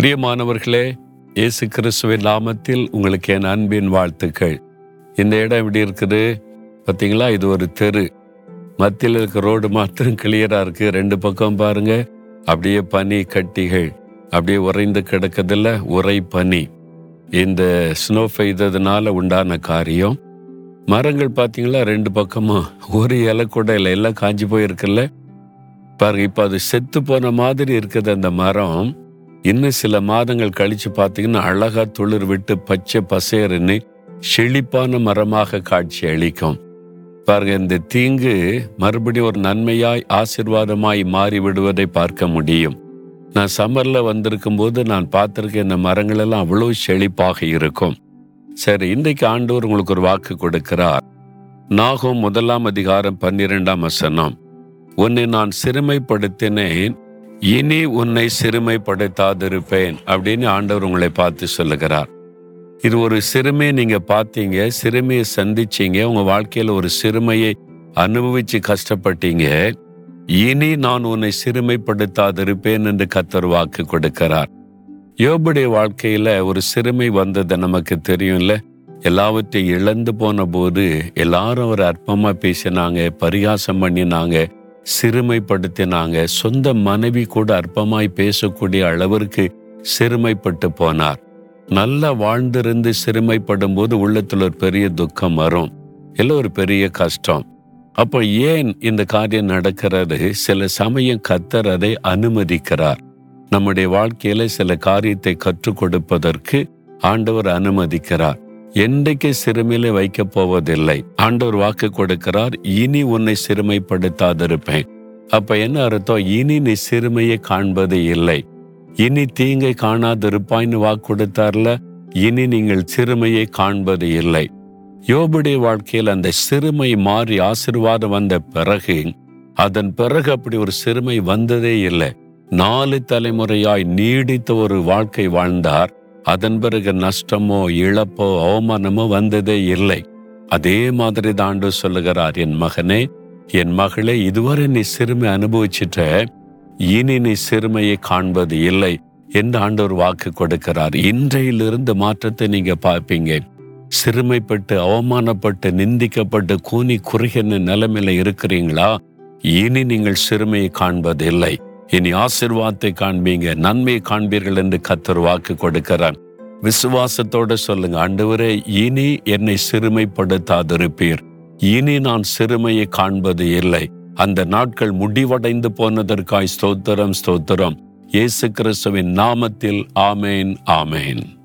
பிரியமானவர்களே இயேசு கிறிஸ்துவின் நாமத்தில் உங்களுக்கு என் அன்பின் வாழ்த்துக்கள். இந்த இடம் எப்படி இருக்குது? பார்த்தீங்களா? இது ஒரு தெரு. மத்தியில் இருக்க ரோடு மாத்திரம் கிளியரா இருக்கு. ரெண்டு பக்கம் பாருங்க. அப்படியே பனி கட்டிகள். அப்படியே உறைந்து கிடக்குதுல்ல உரை பனி. இந்த ஸ்னோ பெய்ததுனால உண்டான காரியம். மரங்கள் பார்த்தீங்களா? ரெண்டு பக்கமும். ஒரு இலை கூட இல்லை. எல்லாம் காஞ்சி போயிருக்குல்ல. பாருங்க இப்போ அது செத்து போன மாதிரி இருக்குது அந்த மரம். இன்னும் சில மாதங்கள் கழிச்சு பார்த்தீங்கன்னா அழகா துளிர் விட்டு பச்சை பசேருன்னு செழிப்பான மரமாக காட்சி அளிக்கும். பாருங்க இந்த தீங்கு மறுபடியும் ஒரு நன்மையாய் ஆசிர்வாதமாய் மாறி விடுவதை பார்க்க முடியும். நான் சம்மர்ல வந்திருக்கும் போது நான் பார்த்துருக்கேன் இந்த மரங்கள் எல்லாம் அவ்வளவு செழிப்பாக இருக்கும். சரி இன்றைக்கு ஆண்டவர் உங்களுக்கு ஒரு வாக்கு கொடுக்கிறார். நாகும் முதலாம் அதிகாரம் பன்னிரெண்டாம் வசனம். உன்னை நான் சிறுமைப்படுத்தினேன் இனி உன்னை சிறுமைப்படுத்தாதிருப்பேன் அப்படின்னு ஆண்டவர் உங்களை பார்த்து சொல்லுகிறார். இது ஒரு சிறுமையை நீங்க பார்த்தீங்க சிறுமையை சந்திச்சீங்க உங்க வாழ்க்கையில ஒரு சிறுமையை அனுபவிச்சு கஷ்டப்பட்டீங்க. இனி நான் உன்னை சிறுமைப்படுத்தாதிருப்பேன் என்று கத்தர் வாக்கு கொடுக்கிறார். யோபுடைய வாழ்க்கையில ஒரு சிறுமை வந்தது நமக்கு தெரியும்ல. எல்லாவற்றையும் இழந்து போன போது எல்லாரும் ஒரு அற்பமா பேசினாங்க பரிகாசம் பண்ணினாங்க. சிறுமைப்படுத்தினாங்க. சொந்த மனைவி கூட அற்பமாய் பேசக்கூடிய அளவிற்கு சிறுமைப்பட்டு போனார். நல்லா வாழ்ந்திருந்து சிறுமைப்படும் போது உள்ளத்துல ஒரு பெரிய துக்கம் வரும். இல்லை ஒரு பெரிய கஷ்டம். அப்போ ஏன் இந்த காரியம் நடக்கிறது? சில சமயம் கத்தர் அதை அனுமதிக்கிறார். நம்முடைய வாழ்க்கையில சில காரியத்தை கற்றுக் கொடுப்பதற்கு ஆண்டவர் அனுமதிக்கிறார். என்றைக்கு சிறுமையில வைக்கப் போவதில்லை. ஆண்டவர் வாக்கு கொடுக்கிறார் இனி உன்னை சிறுமைப்படுத்தாதிருப்பேன். அப்ப என்ன அர்த்தம்? இனி நீ சிறுமையை காண்பது இல்லை. இனி தீங்கை காணாதிருப்பாய்னு வாக்கு கொடுத்தார்ல இனி நீங்கள் சிறுமையை காண்பது இல்லை. யோபுடைய வாழ்க்கையில் அந்த சிறுமை மாறி ஆசிர்வாதம் வந்த பிறகு அதன் பிறகு அப்படி ஒரு சிறுமை வந்ததே இல்லை. நாலு தலைமுறையாய் நீடித்த ஒரு வாழ்க்கை வாழ்ந்தார். அதன் பிறகு நஷ்டமோ இழப்போ அவமானமோ வந்ததே இல்லை. அதே மாதிரி தாண்டு சொல்லுகிறார் என் மகனே என் மகளே இதுவரை நீ சிறுமை அனுபவிச்சிட்ட இனி நீ சிறுமையை காண்பது இல்லை என்று ஆண்டவர் வாக்கு கொடுக்கிறார். இன்றையிலிருந்து மாற்றத்தை நீங்க பார்ப்பீங்க. சிறுமைப்பட்டு அவமானப்பட்டு நிந்திக்கப்பட்டு கூனி குறுகின நிலைமையில இருக்கிறீங்களா? இனி நீங்கள் சிறுமையை காண்பதில்லை. இனி ஆசிர்வாதத்தை காண்பீங்க நன்மையை காண்பீர்கள் என்று கத்தர் வாக்கு கொடுக்கிறார். விசுவாசத்தோட சொல்லுங்க ஆண்டவரே இனி என்னை சிறுமைப்படுத்தாதிருப்பீர். இனி நான் சிறுமையை காண்பது இல்லை. அந்த நாட்கள் முடிவடைந்து போனதற்காய் ஸ்தோத்திரம் ஸ்தோத்திரம். இயேசு கிறிஸ்துவின் நாமத்தில் ஆமேன் ஆமேன்.